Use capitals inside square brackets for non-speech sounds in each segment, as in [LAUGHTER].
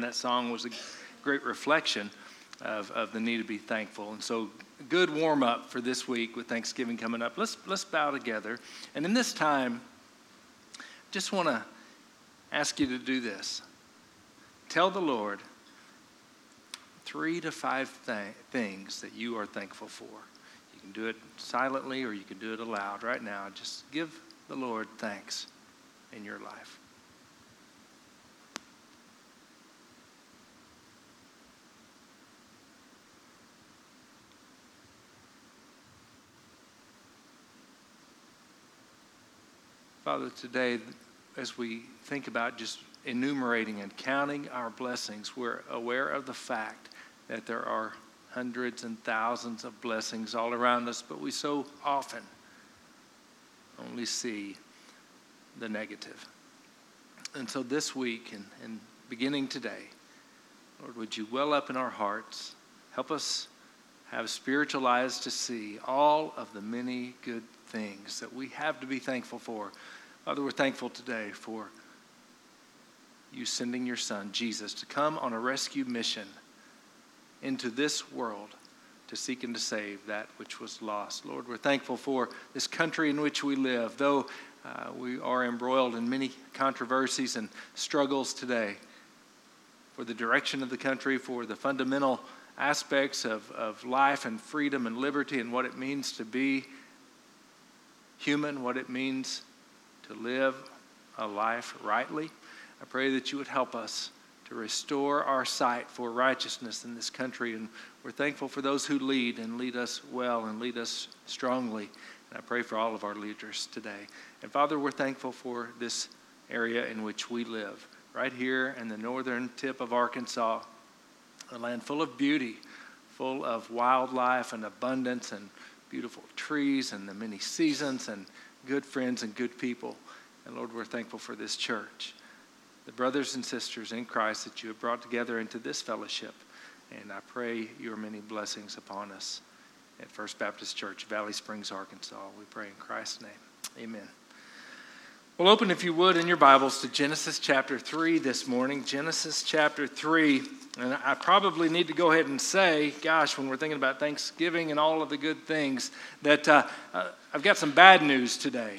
And that song was a great reflection of, of the need to be thankful. And so, good warm up for this week with Thanksgiving coming up. Let's, let's bow together. And in this time, just want to ask you to do this. Tell the Lord three to five th- things that you are thankful for. You can do it silently or you can do it aloud right now. Just give the Lord thanks in your life. Father, today, as we think about just enumerating and counting our blessings, we're aware of the fact that there are hundreds and thousands of blessings all around us, but we so often only see the negative. And so this week and, and beginning today, Lord, would you well up in our hearts, help us have spiritual eyes to see all of the many good things that we have to be thankful for. Father, we're thankful today for you sending your son, Jesus, to come on a rescue mission into this world to seek and to save that which was lost. Lord, we're thankful for this country in which we live, though uh, we are embroiled in many controversies and struggles today, for the direction of the country, for the fundamental aspects of, of life and freedom and liberty and what it means to be human, what it means to live a life rightly. I pray that you would help us to restore our sight for righteousness in this country. And we're thankful for those who lead and lead us well and lead us strongly. And I pray for all of our leaders today. And Father, we're thankful for this area in which we live, right here in the northern tip of Arkansas, a land full of beauty, full of wildlife and abundance and beautiful trees and the many seasons and good friends and good people. And Lord, we're thankful for this church the brothers and sisters in Christ that you have brought together into this fellowship. And I pray your many blessings upon us at First Baptist Church, Valley Springs, Arkansas. We pray in Christ's name. Amen. Well, open, if you would, in your Bibles to Genesis chapter 3 this morning. Genesis chapter 3. And I probably need to go ahead and say, gosh, when we're thinking about Thanksgiving and all of the good things, that uh, uh, I've got some bad news today.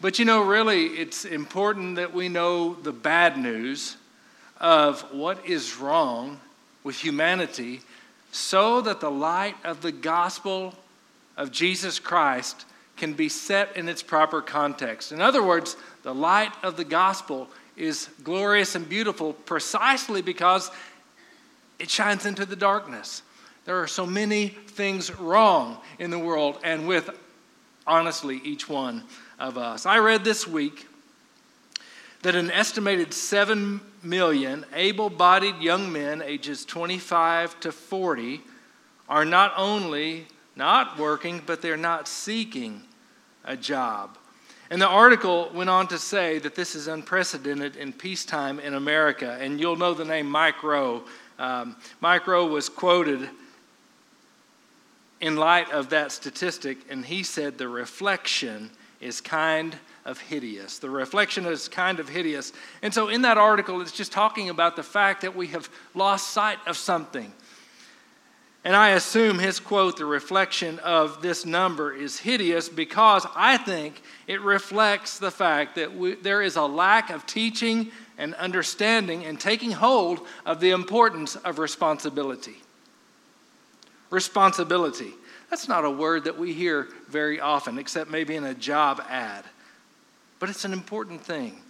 But you know, really, it's important that we know the bad news of what is wrong with humanity so that the light of the gospel of Jesus Christ can be set in its proper context. In other words, the light of the gospel is glorious and beautiful precisely because it shines into the darkness. There are so many things wrong in the world, and with honestly each one of us. I read this week that an estimated 7 million able bodied young men ages 25 to 40 are not only not working, but they're not seeking a job. And the article went on to say that this is unprecedented in peacetime in America. And you'll know the name Mike Rowe. Um, was quoted in light of that statistic, and he said the reflection is kind of hideous. The reflection is kind of hideous. And so, in that article, it's just talking about the fact that we have lost sight of something. And I assume his quote, the reflection of this number, is hideous because I think it reflects the fact that we, there is a lack of teaching and understanding and taking hold of the importance of responsibility. Responsibility. That's not a word that we hear very often, except maybe in a job ad. But it's an important thing.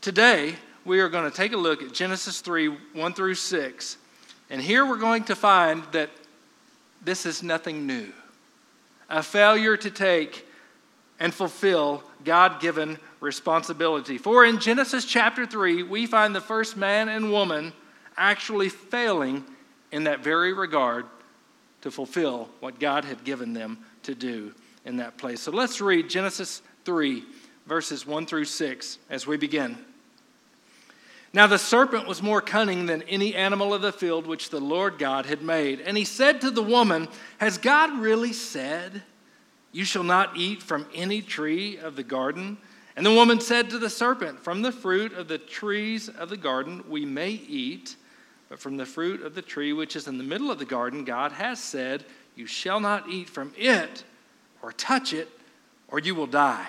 Today, we are going to take a look at Genesis 3 1 through 6. And here we're going to find that this is nothing new. A failure to take and fulfill God given responsibility. For in Genesis chapter 3, we find the first man and woman actually failing in that very regard to fulfill what God had given them to do in that place. So let's read Genesis 3, verses 1 through 6 as we begin. Now the serpent was more cunning than any animal of the field which the Lord God had made. And he said to the woman, Has God really said, You shall not eat from any tree of the garden? And the woman said to the serpent, From the fruit of the trees of the garden we may eat. But from the fruit of the tree which is in the middle of the garden, God has said, You shall not eat from it or touch it, or you will die.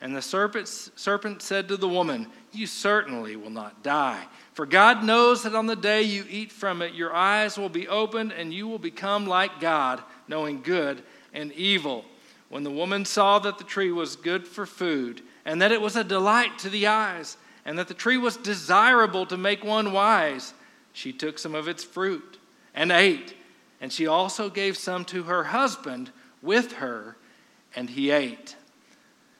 And the serpent, serpent said to the woman, You certainly will not die. For God knows that on the day you eat from it, your eyes will be opened and you will become like God, knowing good and evil. When the woman saw that the tree was good for food, and that it was a delight to the eyes, and that the tree was desirable to make one wise, she took some of its fruit and ate. And she also gave some to her husband with her, and he ate.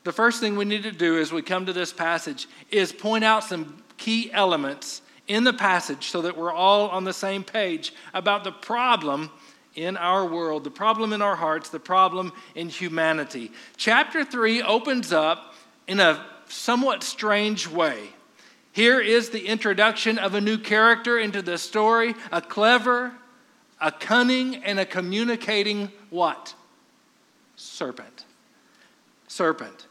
The first thing we need to do as we come to this passage is point out some key elements in the passage so that we're all on the same page about the problem in our world, the problem in our hearts, the problem in humanity. Chapter 3 opens up in a somewhat strange way. Here is the introduction of a new character into the story a clever, a cunning, and a communicating what? Serpent. Serpent.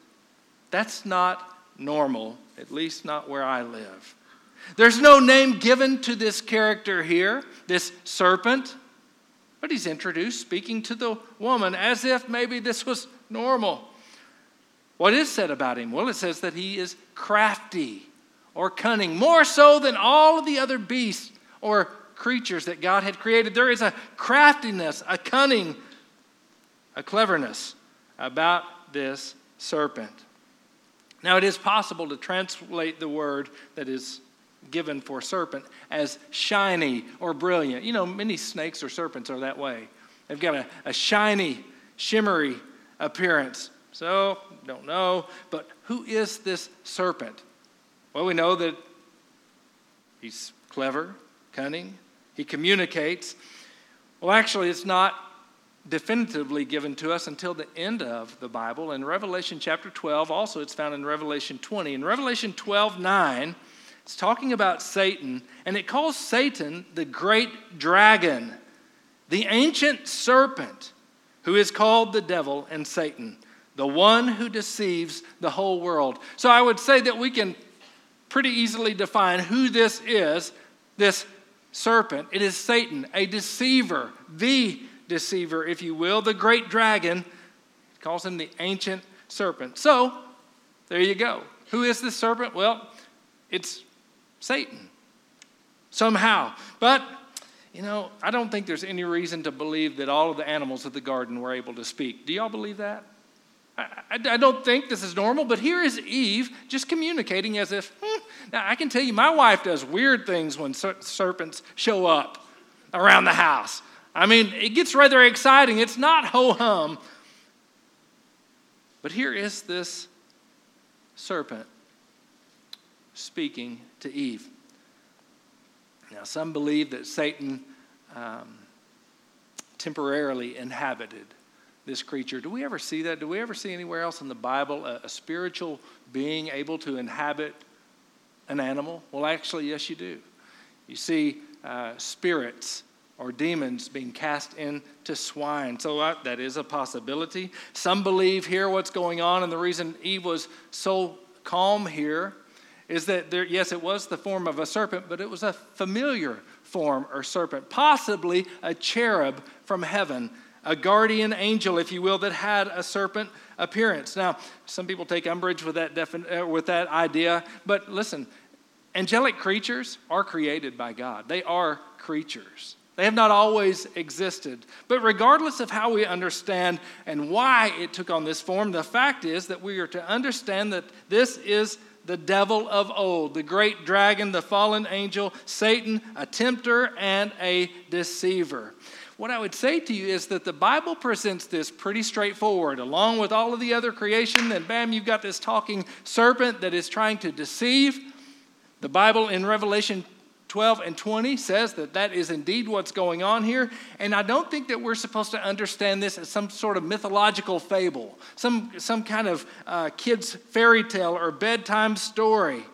That's not normal, at least not where I live. There's no name given to this character here, this serpent, but he's introduced speaking to the woman as if maybe this was normal. What is said about him? Well, it says that he is crafty or cunning, more so than all of the other beasts or creatures that God had created. There is a craftiness, a cunning, a cleverness about this serpent. Now, it is possible to translate the word that is given for serpent as shiny or brilliant. You know, many snakes or serpents are that way. They've got a, a shiny, shimmery appearance. So, don't know. But who is this serpent? Well, we know that he's clever, cunning, he communicates. Well, actually, it's not definitively given to us until the end of the Bible. In Revelation chapter 12, also it's found in Revelation 20. In Revelation 12 9, it's talking about Satan, and it calls Satan the great dragon, the ancient serpent, who is called the devil and Satan, the one who deceives the whole world. So I would say that we can pretty easily define who this is this serpent. It is Satan, a deceiver, the deceiver, if you will, the great dragon. calls him the ancient serpent. So, there you go. Who is this serpent? Well, it's Satan, somehow. But, you know, I don't think there's any reason to believe that all of the animals of the garden were able to speak. Do y'all believe that? I, I, don't think this is normal, but here is Eve just communicating as if, hmm. now I can tell you, my wife does weird things when ser- serpents show up around the house. I mean, it gets rather exciting. It's not ho hum. But here is this serpent speaking to Eve. Now, some believe that Satan um, temporarily inhabited this creature. Do we ever see that? Do we ever see anywhere else in the Bible a, a spiritual being able to inhabit an animal? Well, actually, yes, you do. You see uh, spirits or demons being cast into swine. So uh, that is a possibility. Some believe here what's going on, and the reason Eve was so calm here is that there, yes, it was the form of a serpent, but it was a familiar form or serpent, possibly a cherub from heaven, a guardian angel, if you will, that had a serpent appearance. Now, some people take umbrage with that, defin- uh, with that idea, but listen, angelic creatures are created by God, they are creatures. They have not always existed. But regardless of how we understand and why it took on this form, the fact is that we are to understand that this is the devil of old, the great dragon, the fallen angel, Satan, a tempter and a deceiver. What I would say to you is that the Bible presents this pretty straightforward. Along with all of the other creation, then bam, you've got this talking serpent that is trying to deceive. The Bible in Revelation 12 and 20 says that that is indeed what's going on here. And I don't think that we're supposed to understand this as some sort of mythological fable, some, some kind of uh, kid's fairy tale or bedtime story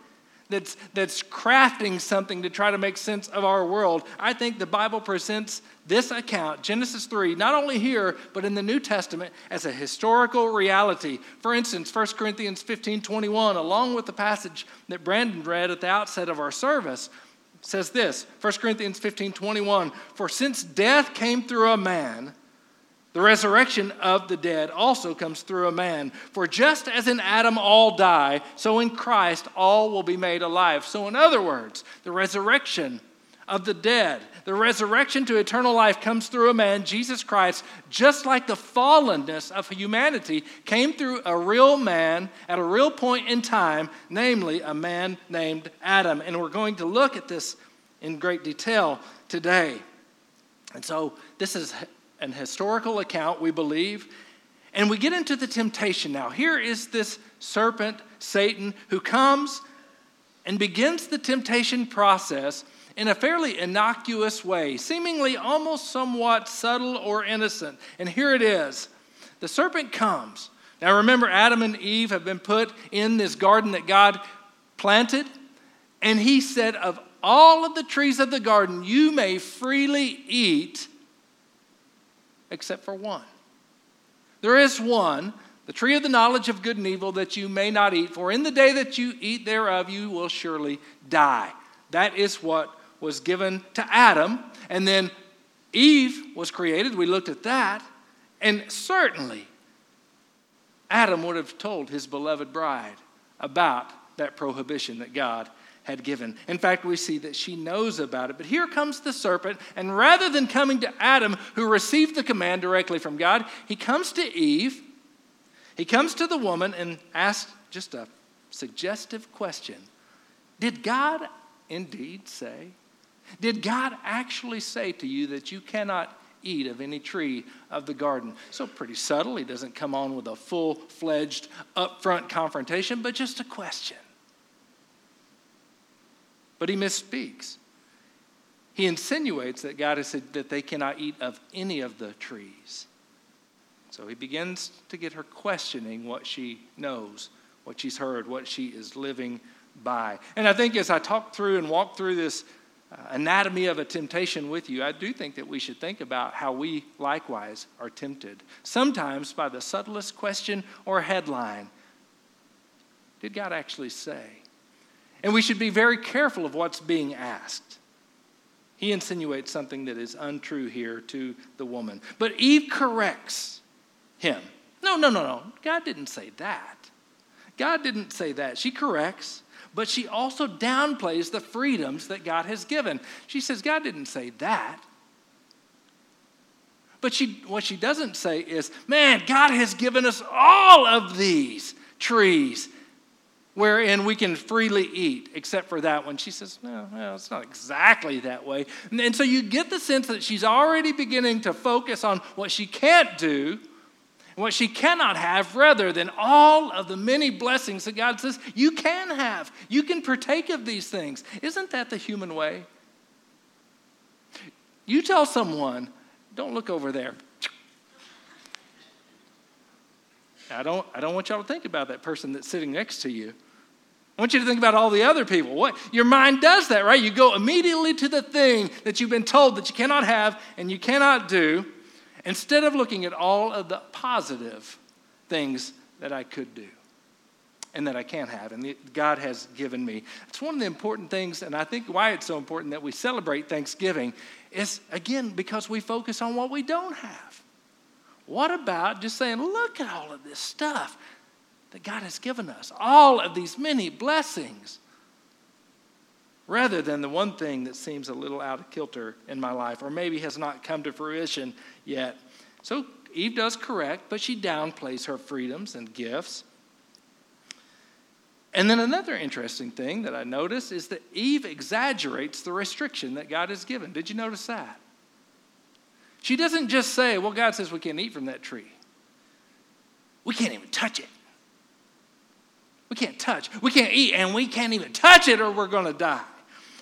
that's, that's crafting something to try to make sense of our world. I think the Bible presents this account, Genesis 3, not only here, but in the New Testament, as a historical reality. For instance, 1 Corinthians 15 21, along with the passage that Brandon read at the outset of our service, says this 1 Corinthians 15 21 For since death came through a man, the resurrection of the dead also comes through a man. For just as in Adam all die, so in Christ all will be made alive. So, in other words, the resurrection of the dead, the resurrection to eternal life comes through a man, Jesus Christ, just like the fallenness of humanity came through a real man at a real point in time, namely a man named Adam. And we're going to look at this in great detail today. And so, this is an historical account, we believe. And we get into the temptation now. Here is this serpent, Satan, who comes and begins the temptation process in a fairly innocuous way, seemingly almost somewhat subtle or innocent. And here it is the serpent comes. Now remember, Adam and Eve have been put in this garden that God planted. And he said, Of all of the trees of the garden, you may freely eat except for one. There is one, the tree of the knowledge of good and evil, that you may not eat, for in the day that you eat thereof, you will surely die. That is what was given to Adam. And then Eve was created. We looked at that. And certainly, Adam would have told his beloved bride about that prohibition that God had given. In fact, we see that she knows about it. But here comes the serpent, and rather than coming to Adam, who received the command directly from God, he comes to Eve. He comes to the woman and asks just a suggestive question Did God indeed say? Did God actually say to you that you cannot eat of any tree of the garden? So, pretty subtle. He doesn't come on with a full fledged, upfront confrontation, but just a question. But he misspeaks. He insinuates that God has said that they cannot eat of any of the trees. So he begins to get her questioning what she knows, what she's heard, what she is living by. And I think as I talk through and walk through this uh, anatomy of a temptation with you, I do think that we should think about how we likewise are tempted. Sometimes by the subtlest question or headline Did God actually say? And we should be very careful of what's being asked. He insinuates something that is untrue here to the woman. But Eve corrects him. No, no, no, no. God didn't say that. God didn't say that. She corrects, but she also downplays the freedoms that God has given. She says, God didn't say that. But she, what she doesn't say is, man, God has given us all of these trees wherein we can freely eat, except for that one. She says, no, well, it's not exactly that way. And, and so you get the sense that she's already beginning to focus on what she can't do what she cannot have rather than all of the many blessings that God says you can have. You can partake of these things. Isn't that the human way? You tell someone, don't look over there. I don't, I don't want y'all to think about that person that's sitting next to you. I want you to think about all the other people. What your mind does that, right? You go immediately to the thing that you've been told that you cannot have and you cannot do, instead of looking at all of the positive things that I could do and that I can have and that God has given me. It's one of the important things, and I think why it's so important that we celebrate Thanksgiving is again because we focus on what we don't have. What about just saying, look at all of this stuff? that God has given us, all of these many blessings, rather than the one thing that seems a little out of kilter in my life or maybe has not come to fruition yet. So Eve does correct, but she downplays her freedoms and gifts. And then another interesting thing that I notice is that Eve exaggerates the restriction that God has given. Did you notice that? She doesn't just say, Well, God says we can't eat from that tree. We can't even touch it. We can't touch. We can't eat, and we can't even touch it or we're going to die.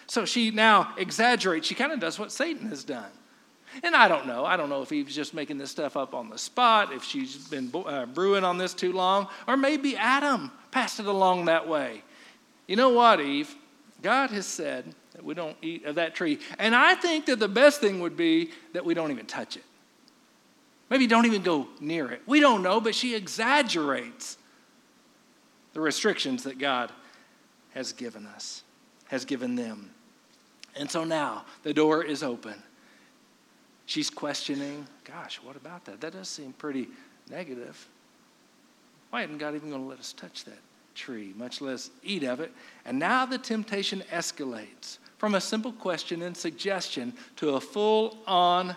So she now exaggerates. She kind of does what Satan has done. And I don't know. I don't know if Eve's just making this stuff up on the spot, if she's been uh, brewing on this too long, or maybe Adam passed it along that way. You know what, Eve? God has said that we don't eat of that tree. And I think that the best thing would be that we don't even touch it. Maybe don't even go near it. We don't know, but she exaggerates the restrictions that God has given us, has given them. And so now the door is open. She's questioning, gosh, what about that? That does seem pretty negative. Why isn't God even going to let us touch that tree, much less eat of it? And now the temptation escalates from a simple question and suggestion to a full on,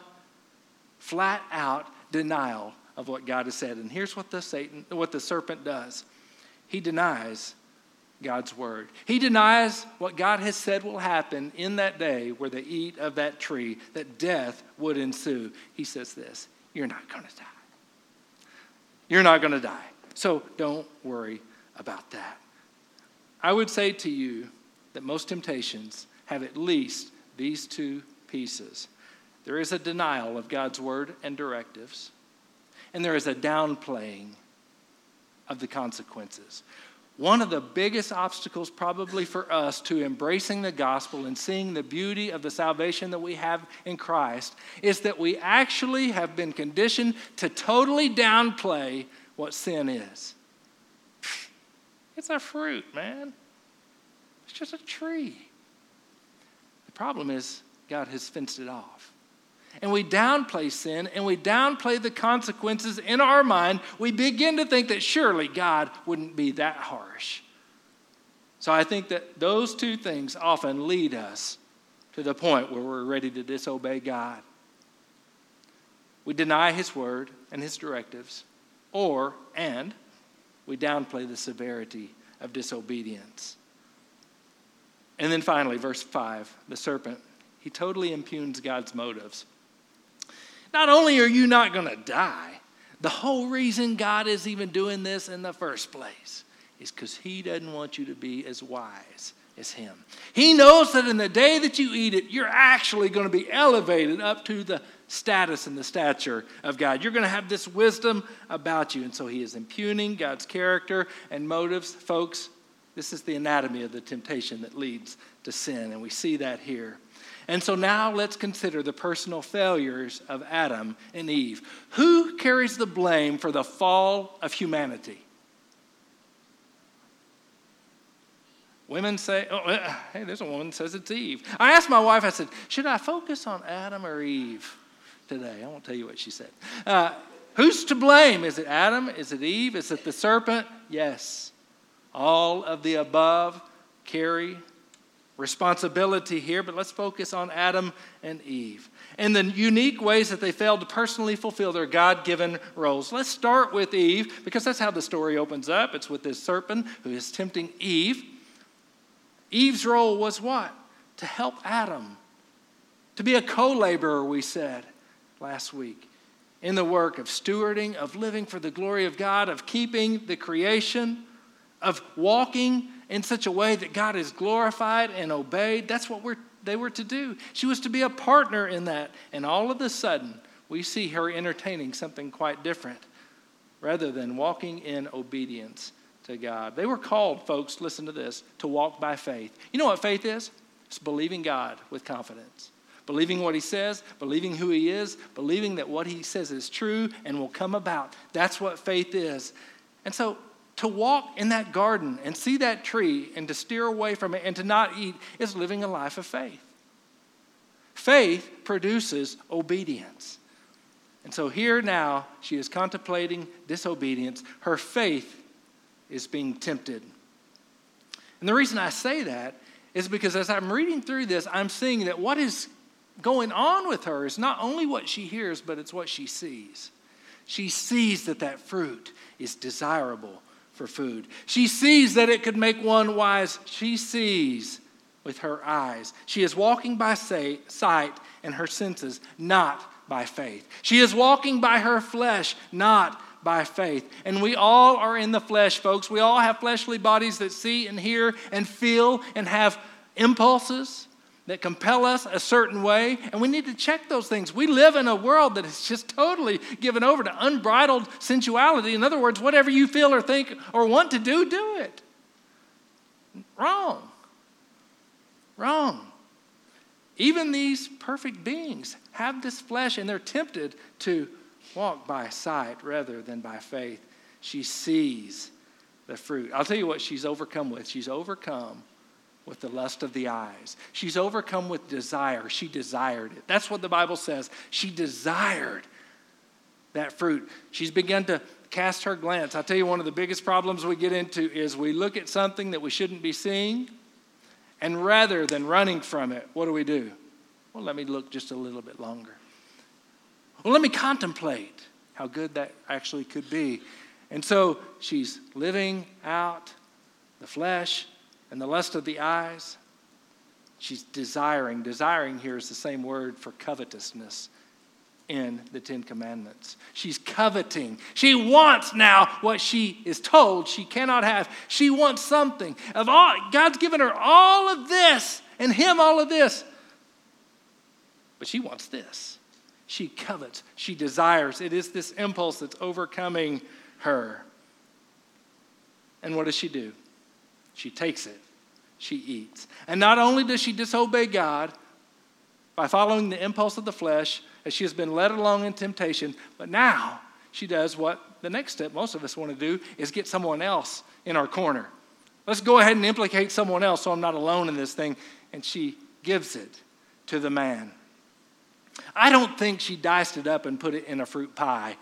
flat out denial of what God has said. And here's what the Satan, what the serpent does. He denies God's word. He denies what God has said will happen in that day where they eat of that tree, that death would ensue. He says this You're not going to die. You're not going to die. So don't worry about that. I would say to you that most temptations have at least these two pieces there is a denial of God's word and directives, and there is a downplaying of the consequences. One of the biggest obstacles, probably for us, to embracing the gospel and seeing the beauty of the salvation that we have in Christ is that we actually have been conditioned to totally downplay what sin is. It's a fruit, man. It's just a tree. Problem is, God has fenced it off and we downplay sin and we downplay the consequences in our mind, we begin to think that surely God wouldn't be that harsh. So I think that those two things often lead us to the point where we're ready to disobey God. We deny His word and His directives, or, and, we downplay the severity of disobedience. And then finally, verse 5, the serpent, he totally impugns God's motives. Not only are you not going to die, the whole reason God is even doing this in the first place is because He doesn't want you to be as wise as Him. He knows that in the day that you eat it, you're actually going to be elevated up to the status and the stature of God. You're going to have this wisdom about you. And so He is impugning God's character and motives. Folks, this is the anatomy of the temptation that leads to sin, and we see that here. And so now let's consider the personal failures of Adam and Eve. Who carries the blame for the fall of humanity? Women say, oh, uh, hey, there's a woman says it's Eve. I asked my wife, I said, should I focus on Adam or Eve today? I won't tell you what she said. Uh, who's to blame? Is it Adam? Is it Eve? Is it the serpent? Yes. All of the above carry responsibility here, but let's focus on Adam and Eve and the unique ways that they failed to personally fulfill their God given roles. Let's start with Eve because that's how the story opens up. It's with this serpent who is tempting Eve. Eve's role was what? To help Adam, to be a co laborer, we said last week, in the work of stewarding, of living for the glory of God, of keeping the creation, of walking in such a way that God is glorified and obeyed. That's what we're, they were to do. She was to be a partner in that. And all of a sudden, we see her entertaining something quite different rather than walking in obedience to God. They were called, folks, listen to this, to walk by faith. You know what faith is? It's believing God with confidence. Believing what he says, believing who he is, believing that what he says is true and will come about. That's what faith is. And so to walk in that garden and see that tree and to steer away from it and to not eat is living a life of faith. Faith produces obedience. And so here now, she is contemplating disobedience. Her faith is being tempted. And the reason I say that is because as I'm reading through this, I'm seeing that what is going on with her is not only what she hears, but it's what she sees. She sees that that fruit is desirable for food. She sees that it could make one wise. She sees with her eyes. She is walking by sight and her senses, not by faith. She is walking by her flesh, not by faith. And we all are in the flesh, folks. We all have fleshly bodies that see and hear and feel and have impulses that compel us a certain way, and we need to check those things. We live in a world that is just totally given over to unbridled sensuality. In other words, whatever you feel or think or want to do, do it. Wrong. Wrong. Even these perfect beings have this flesh and they're tempted to walk by sight rather than by faith. She sees the fruit. I'll tell you what she's overcome with. She's overcome with the lust of the eyes. She's overcome with desire. She desired it. That's what the Bible says. She desired that fruit. She's begun to cast her glance. I'll tell you, one of the biggest problems we get into is we look at something that we shouldn't be seeing, and rather than running from it, what do we do? Well, let me look just a little bit longer. Well, let me contemplate how good that actually could be. And so she's living out the flesh and the lust of the eyes. She's desiring. Desiring here is the same word for covetousness in the Ten Commandments. She's coveting. She wants now what she is told she cannot have. She wants something. Of all, God's given her all of this and him all of this. But she wants this. She covets. She desires. It is this impulse that's overcoming her. And what does she do? She takes it. She eats. And not only does she disobey God by following the impulse of the flesh, as she has been led along in temptation, but now she does what the next step most of us want to do is get someone else in our corner. Let's go ahead and implicate someone else so I'm not alone in this thing. And she gives it to the man. I don't think she diced it up and put it in a fruit pie.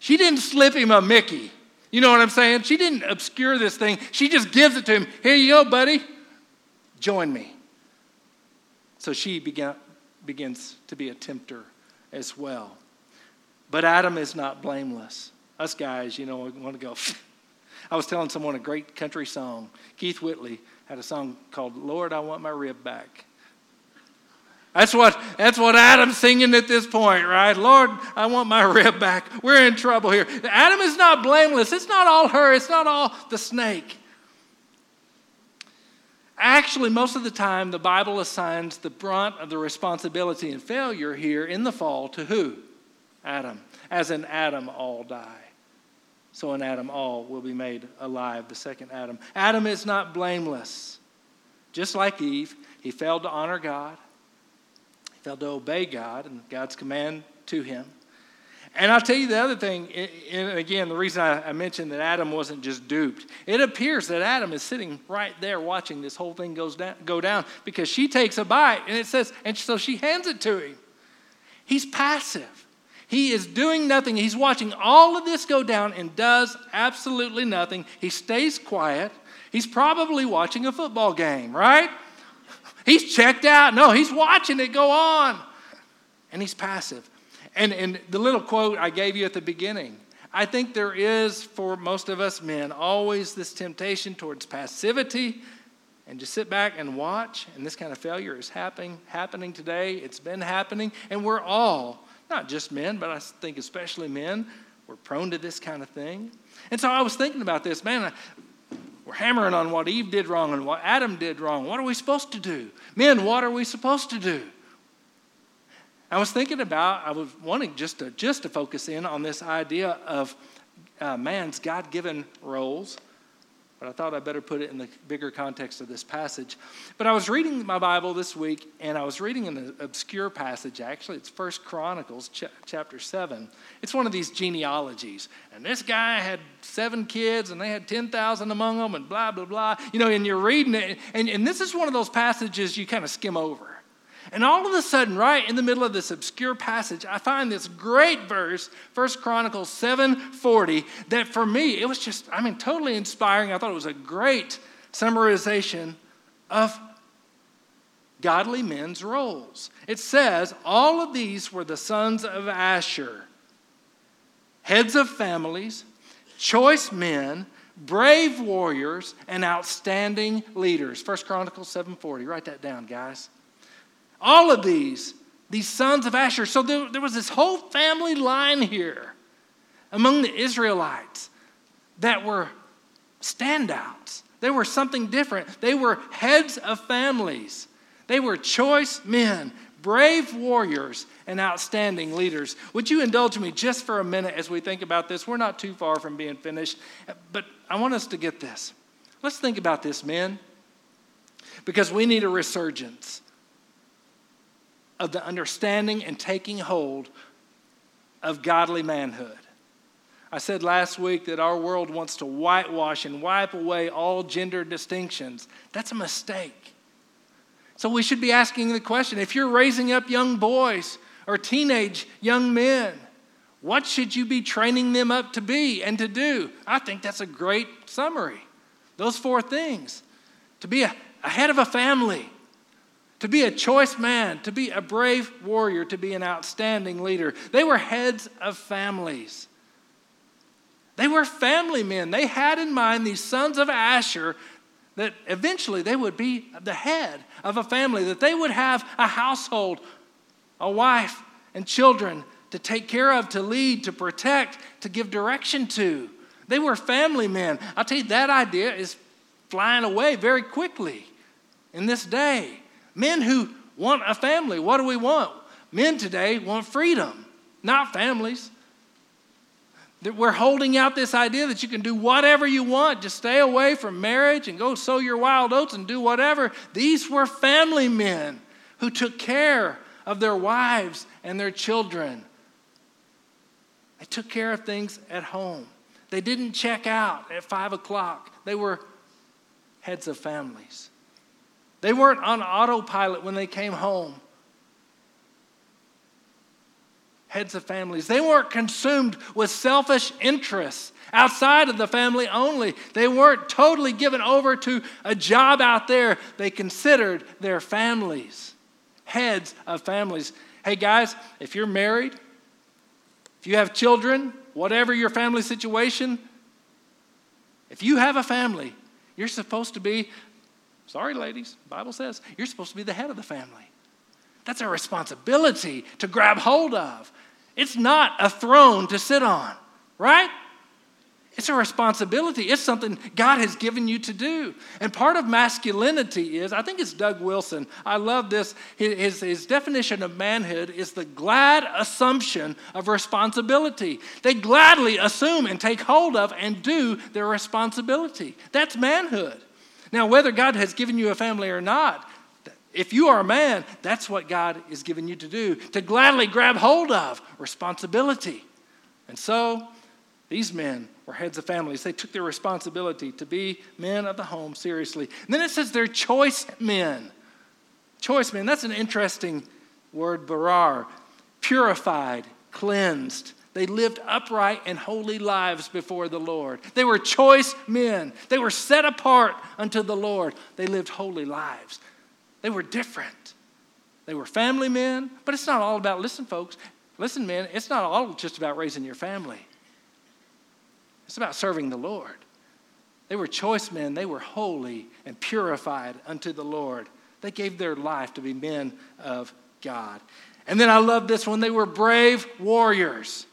She didn't slip him a Mickey. You know what I'm saying? She didn't obscure this thing. She just gives it to him. Here you go, buddy. Join me. So she began, begins to be a tempter as well. But Adam is not blameless. Us guys, you know, want to go. [LAUGHS] I was telling someone a great country song. Keith Whitley had a song called Lord, I Want My Rib Back. That's what, that's what Adam's singing at this point, right? Lord, I want my rib back. We're in trouble here. Adam is not blameless. It's not all her, it's not all the snake. Actually, most of the time, the Bible assigns the brunt of the responsibility and failure here in the fall to who? Adam. As in Adam, all die. So in Adam, all will be made alive, the second Adam. Adam is not blameless. Just like Eve, he failed to honor God failed to obey God and God's command to him. And I'll tell you the other thing, and again, the reason I mentioned that Adam wasn't just duped, it appears that Adam is sitting right there watching this whole thing goes down, go down because she takes a bite and it says, and so she hands it to him. He's passive. He is doing nothing. He's watching all of this go down and does absolutely nothing. He stays quiet. He's probably watching a football game, right? He's checked out. No, he's watching it go on. And he's passive. And, and the little quote I gave you at the beginning I think there is, for most of us men, always this temptation towards passivity and just sit back and watch. And this kind of failure is happening, happening today. It's been happening. And we're all, not just men, but I think especially men, we're prone to this kind of thing. And so I was thinking about this, man. We're hammering on what Eve did wrong and what Adam did wrong. What are we supposed to do? Men, what are we supposed to do? I was thinking about, I was wanting just to, just to focus in on this idea of uh, man's God given roles but I thought I better put it in the bigger context of this passage. But I was reading my Bible this week, and I was reading an obscure passage. Actually, it's First Chronicles ch- chapter seven. It's one of these genealogies, and this guy had seven kids, and they had ten thousand among them, and blah blah blah. You know, and you're reading it, and, and this is one of those passages you kind of skim over. And all of a sudden, right in the middle of this obscure passage, I find this great verse, First Chronicles 7:40, that for me, it was just, I mean, totally inspiring. I thought it was a great summarization of godly men's roles. It says, all of these were the sons of Asher, heads of families, choice men, brave warriors, and outstanding leaders. First Chronicles 7:40. Write that down, guys. All of these, these sons of Asher. So there, there was this whole family line here among the Israelites that were standouts. They were something different. They were heads of families. They were choice men, brave warriors, and outstanding leaders. Would you indulge me just for a minute as we think about this? We're not too far from being finished, but I want us to get this. Let's think about this, men, because we need a resurgence of the understanding and taking hold of godly manhood. I said last week that our world wants to whitewash and wipe away all gender distinctions. That's a mistake. So we should be asking the question if you're raising up young boys or teenage young men, what should you be training them up to be and to do? I think that's a great summary. Those four things to be a, a head of a family, to be a choice man, to be a brave warrior, to be an outstanding leader. They were heads of families. They were family men. They had in mind these sons of Asher that eventually they would be the head of a family, that they would have a household, a wife, and children to take care of, to lead, to protect, to give direction to. They were family men. I'll tell you, that idea is flying away very quickly in this day. Men who want a family, what do we want? Men today want freedom, not families. We're holding out this idea that you can do whatever you want, just stay away from marriage and go sow your wild oats and do whatever. These were family men who took care of their wives and their children. They took care of things at home. They didn't check out at five o'clock. They were heads of families. They weren't on autopilot when they came home. Heads of families. They weren't consumed with selfish interests outside of the family only. They weren't totally given over to a job out there. They considered their families, heads of families. Hey, guys, if you're married, if you have children, whatever your family situation, if you have a family, you're supposed to be, sorry, ladies, Bible says, you're supposed to be the head of the family. That's a responsibility to grab hold of. It's not a throne to sit on, right? It's a responsibility. It's something God has given you to do. And part of masculinity is, I think it's Doug Wilson. I love this. His, his definition of manhood is the glad assumption of responsibility. They gladly assume and take hold of and do their responsibility. That's manhood. Now, whether God has given you a family or not, if you are a man, that's what God is giving you to do to gladly grab hold of responsibility. And so, these men were heads of families. They took their responsibility to be men of the home seriously. And then it says they're choice men. Choice men, that's an interesting word, barar. Purified, cleansed. They lived upright and holy lives before the Lord. They were choice men. They were set apart unto the Lord. They lived holy lives. They were different. They were family men, but it's not all about, listen, folks, listen, men, it's not all just about raising your family. It's about serving the Lord. They were choice men, they were holy and purified unto the Lord. They gave their life to be men of God. And then I love this one they were brave warriors.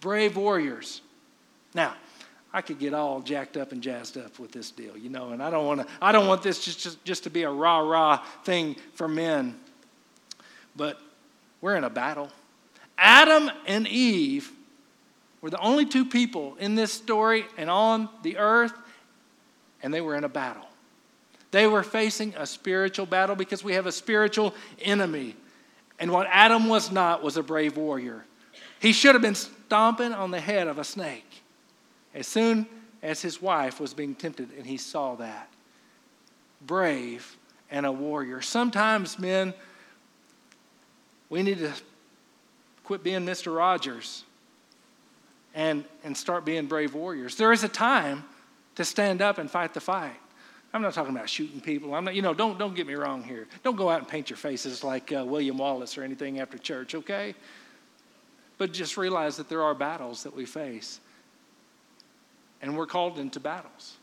Brave warriors. Now, I could get all jacked up and jazzed up with this deal, you know, and I don't want to I don't want this just, just, just to be a rah-rah thing for men. But we're in a battle. Adam and Eve were the only two people in this story and on the earth, and they were in a battle. They were facing a spiritual battle because we have a spiritual enemy. And what Adam was not was a brave warrior. He should have been stomping on the head of a snake as soon as his wife was being tempted, and he saw that. Brave and a warrior. Sometimes, men, we need to quit being Mr. Rogers and, and start being brave warriors. There is a time to stand up and fight the fight. I'm not talking about shooting people. I'm not, you know, don't, don't get me wrong here. Don't go out and paint your faces like uh, William Wallace or anything after church, okay? But just realize that there are battles that we face. And we're called into battles,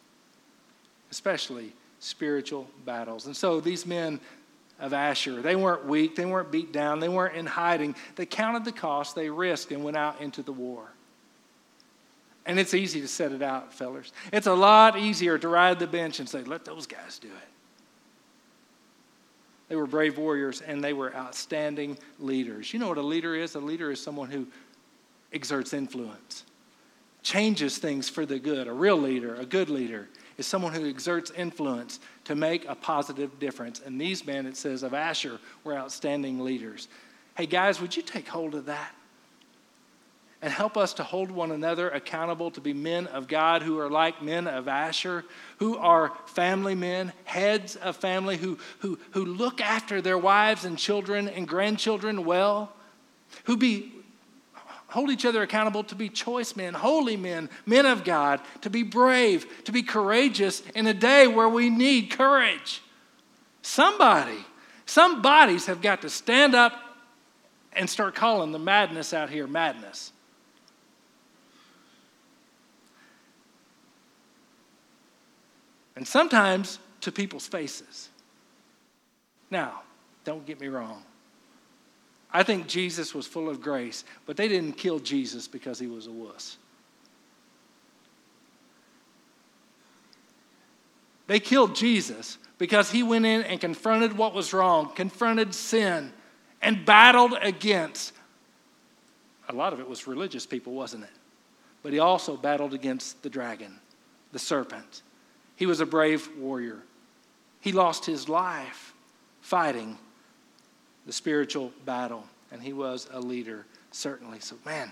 especially spiritual battles. And so these men of Asher, they weren't weak, they weren't beat down, they weren't in hiding. They counted the cost, they risked, and went out into the war. And it's easy to set it out, fellers. It's a lot easier to ride the bench and say, let those guys do it. They were brave warriors and they were outstanding leaders. You know what a leader is? A leader is someone who exerts influence, changes things for the good. A real leader, a good leader, is someone who exerts influence to make a positive difference. And these men, it says, of Asher were outstanding leaders. Hey, guys, would you take hold of that? And help us to hold one another accountable to be men of God who are like men of Asher, who are family men, heads of family, who, who, who look after their wives and children and grandchildren well, who be hold each other accountable to be choice men, holy men, men of God, to be brave, to be courageous in a day where we need courage. Somebody, some bodies have got to stand up and start calling the madness out here madness. And sometimes to people's faces. Now, don't get me wrong. I think Jesus was full of grace, but they didn't kill Jesus because he was a wuss. They killed Jesus because he went in and confronted what was wrong, confronted sin, and battled against. A lot of it was religious people, wasn't it? But he also battled against the dragon, the serpent. He was a brave warrior. He lost his life fighting the spiritual battle, and he was a leader, certainly. So, man,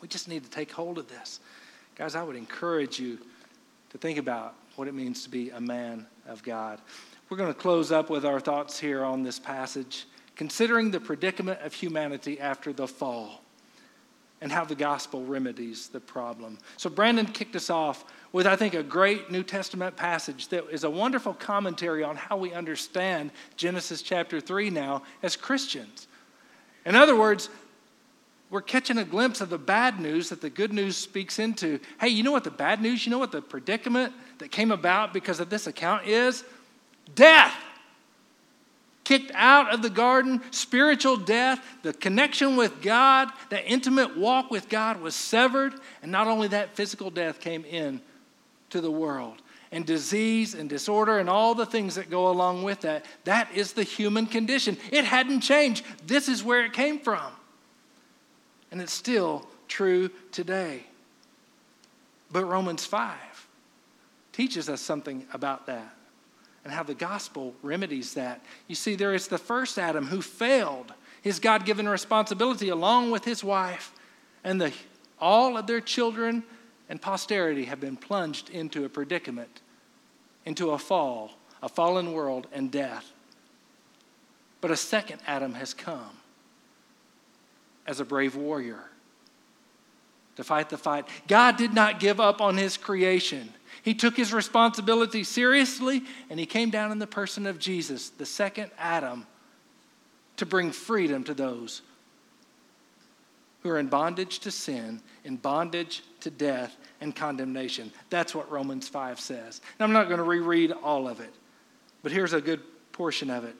we just need to take hold of this. Guys, I would encourage you to think about what it means to be a man of God. We're going to close up with our thoughts here on this passage, considering the predicament of humanity after the fall and how the gospel remedies the problem. So, Brandon kicked us off with, I think, a great New Testament passage that is a wonderful commentary on how we understand Genesis chapter 3 now as Christians. In other words, we're catching a glimpse of the bad news that the good news speaks into. Hey, you know what the bad news, you know what the predicament that came about because of this account is? Death. Kicked out of the garden, spiritual death, the connection with God, that intimate walk with God was severed. And not only that, physical death came in to the world. And disease and disorder and all the things that go along with that. That is the human condition. It hadn't changed. This is where it came from. And it's still true today. But Romans 5 teaches us something about that and how the gospel remedies that. You see, there is the first Adam who failed his God given responsibility along with his wife, and the, all of their children and posterity have been plunged into a predicament, into a fall, a fallen world, and death. But a second Adam has come as a brave warrior to fight the fight. God did not give up on his creation. He took his responsibility seriously and he came down in the person of Jesus, the second Adam, to bring freedom to those who are in bondage to sin, in bondage to death and condemnation. That's what Romans 5 says. Now, I'm not going to reread all of it, but here's a good portion of it.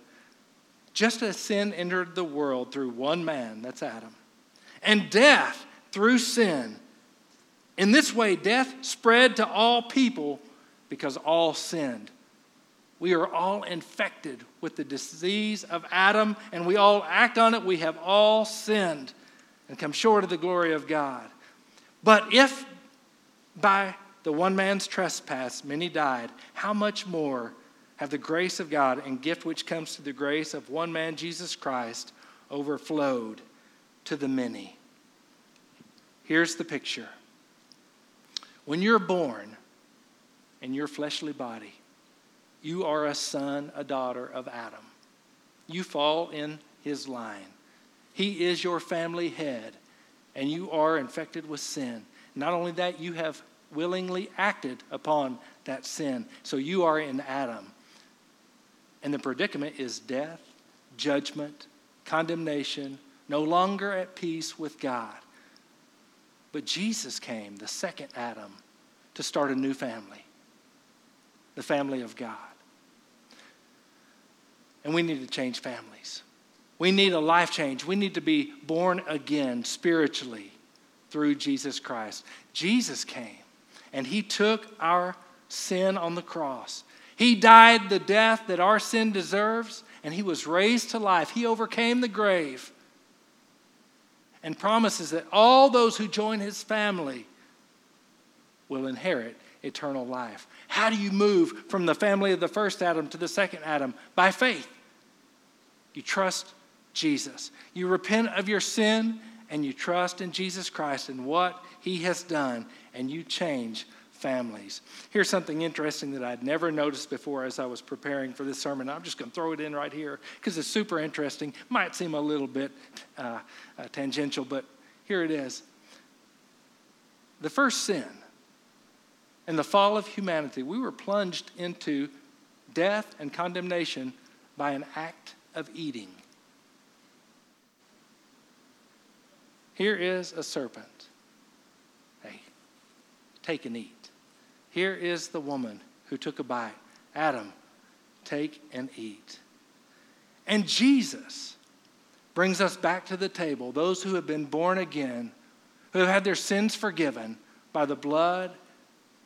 Just as sin entered the world through one man, that's Adam, and death through sin, in this way, death spread to all people because all sinned. We are all infected with the disease of Adam, and we all act on it. We have all sinned and come short of the glory of God. But if by the one man's trespass many died, how much more have the grace of God and gift which comes through the grace of one man, Jesus Christ, overflowed to the many? Here's the picture. When you're born in your fleshly body, you are a son, a daughter of Adam. You fall in his line. He is your family head, and you are infected with sin. Not only that, you have willingly acted upon that sin. So you are in Adam. And the predicament is death, judgment, condemnation, no longer at peace with God. But Jesus came, the second Adam, to start a new family, the family of God. And we need to change families. We need a life change. We need to be born again spiritually through Jesus Christ. Jesus came and he took our sin on the cross. He died the death that our sin deserves and he was raised to life. He overcame the grave and promises that all those who join his family will inherit eternal life. How do you move from the family of the first Adam to the second Adam? By faith. You trust Jesus. You repent of your sin and you trust in Jesus Christ and what he has done, and you change families. Here's something interesting that I'd never noticed before as I was preparing for this sermon. I'm just going to throw it in right here because it's super interesting. Might seem a little bit uh, uh, tangential, but here it is. The first sin and the fall of humanity, we were plunged into death and condemnation by an act of eating. Here is a serpent. Hey, take and eat. Here is the woman who took a bite. Adam, take and eat. And Jesus brings us back to the table, those who have been born again, who have had their sins forgiven by the blood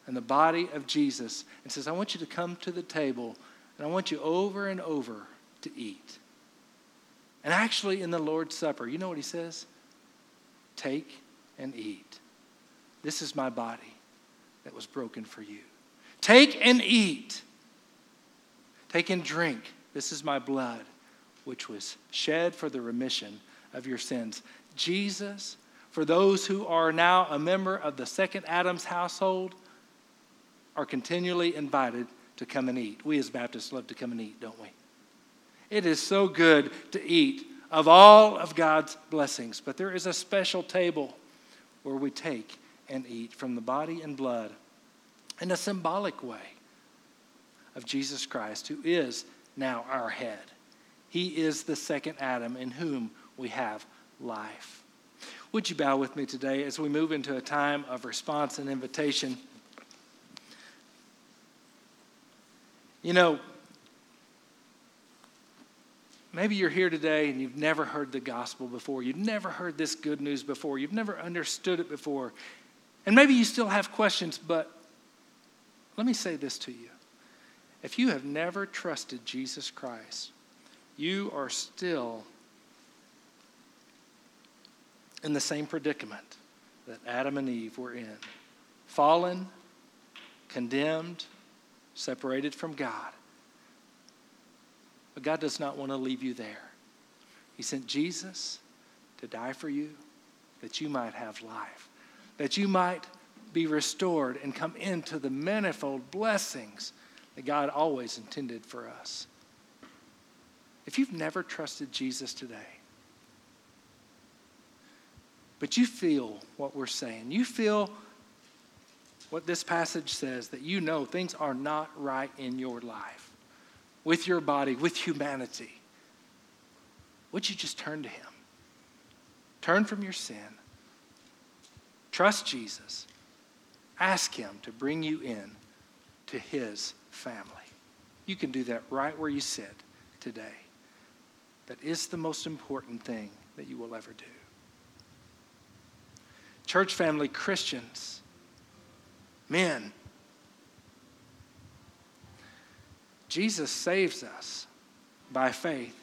and the body of Jesus, and says, I want you to come to the table and I want you over and over to eat. And actually, in the Lord's Supper, you know what he says? Take and eat. This is my body that was broken for you. Take and eat. Take and drink. This is my blood, which was shed for the remission of your sins. Jesus, for those who are now a member of the second Adam's household, are continually invited to come and eat. We as Baptists love to come and eat, don't we? It is so good to eat of all of God's blessings, but there is a special table where we take and eat from the body and blood in a symbolic way of Jesus Christ, who is now our head. He is the second Adam in whom we have life. Would you bow with me today as we move into a time of response and invitation? You know, maybe you're here today and you've never heard the gospel before. You've never heard this good news before. You've never understood it before. And maybe you still have questions, but let me say this to you. If you have never trusted Jesus Christ, you are still in the same predicament that Adam and Eve were in fallen, condemned, separated from God. But God does not want to leave you there. He sent Jesus to die for you that you might have life that you might be restored and come into the manifold blessings that God always intended for us. If you've never trusted Jesus today, but you feel what we're saying, you feel what this passage says, that you know things are not right in your life, with your body, with humanity, would you just turn to Him? Turn from your sin Trust Jesus. Ask Him to bring you in to His family. You can do that right where you sit today. That is the most important thing that you will ever do. Church family, Christians, men, Jesus saves us by faith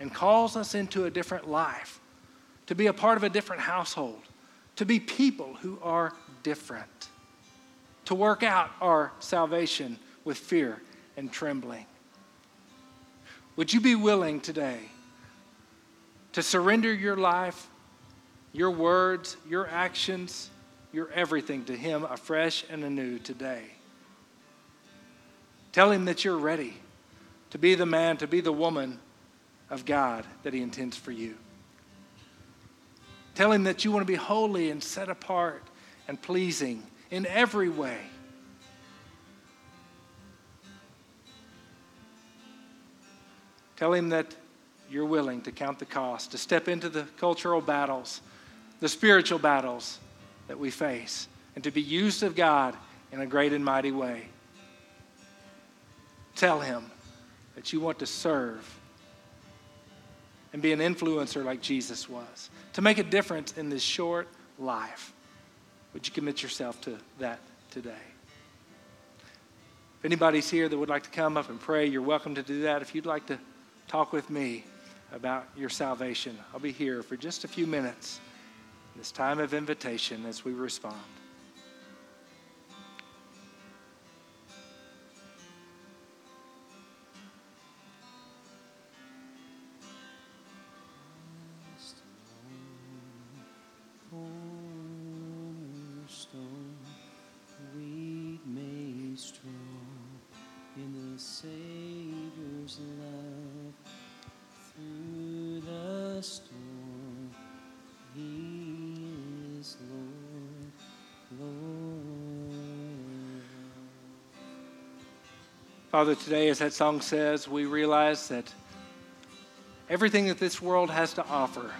and calls us into a different life, to be a part of a different household to be people who are different, to work out our salvation with fear and trembling. Would you be willing today to surrender your life, your words, your actions, your everything to Him afresh and anew today? Tell Him that you're ready to be the man, to be the woman of God that He intends for you. Tell him that you want to be holy and set apart and pleasing in every way. Tell him that you're willing to count the cost, to step into the cultural battles, the spiritual battles that we face, and to be used of God in a great and mighty way. Tell him that you want to serve and be an influencer like Jesus was, to make a difference in this short life. Would you commit yourself to that today? If anybody's here that would like to come up and pray, you're welcome to do that. If you'd like to talk with me about your salvation, I'll be here for just a few minutes this time of invitation as we respond. Cornerstone, weak made strong in the Savior's love. Through the storm, He is Lord, Lord. Father, today, as that song says, we realize that everything that this world has to offer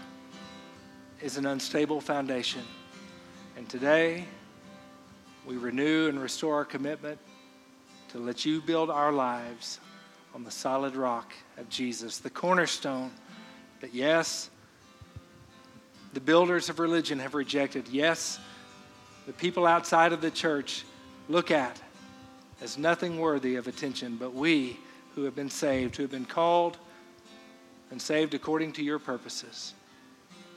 is an unstable foundation. And today, we renew and restore our commitment to let you build our lives on the solid rock of Jesus, the cornerstone that, yes, the builders of religion have rejected. Yes, the people outside of the church look at as nothing worthy of attention, but we who have been saved, who have been called and saved according to your purposes,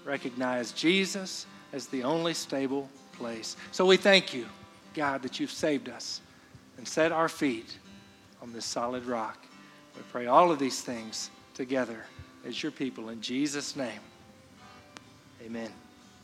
recognize Jesus as the only stable place. So we thank you, God, that you've saved us and set our feet on this solid rock. We pray all of these things together as your people in Jesus' name. Amen.